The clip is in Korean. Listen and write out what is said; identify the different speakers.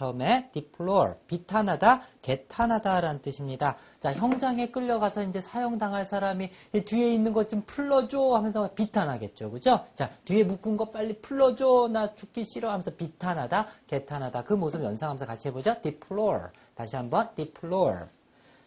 Speaker 1: 처음에 deplore, 비탄하다, 개탄하다라는 뜻입니다. 자, 형장에 끌려가서 이제 사형당할 사람이 이 뒤에 있는 것 좀 풀러줘 하면서 비탄하겠죠. 그죠? 자, 뒤에 묶은 거 빨리 풀러줘. 나 죽기 싫어 하면서 비탄하다, 개탄하다. 그 모습 연상하면서 같이 해보죠. deplore. 다시 한번 deplore.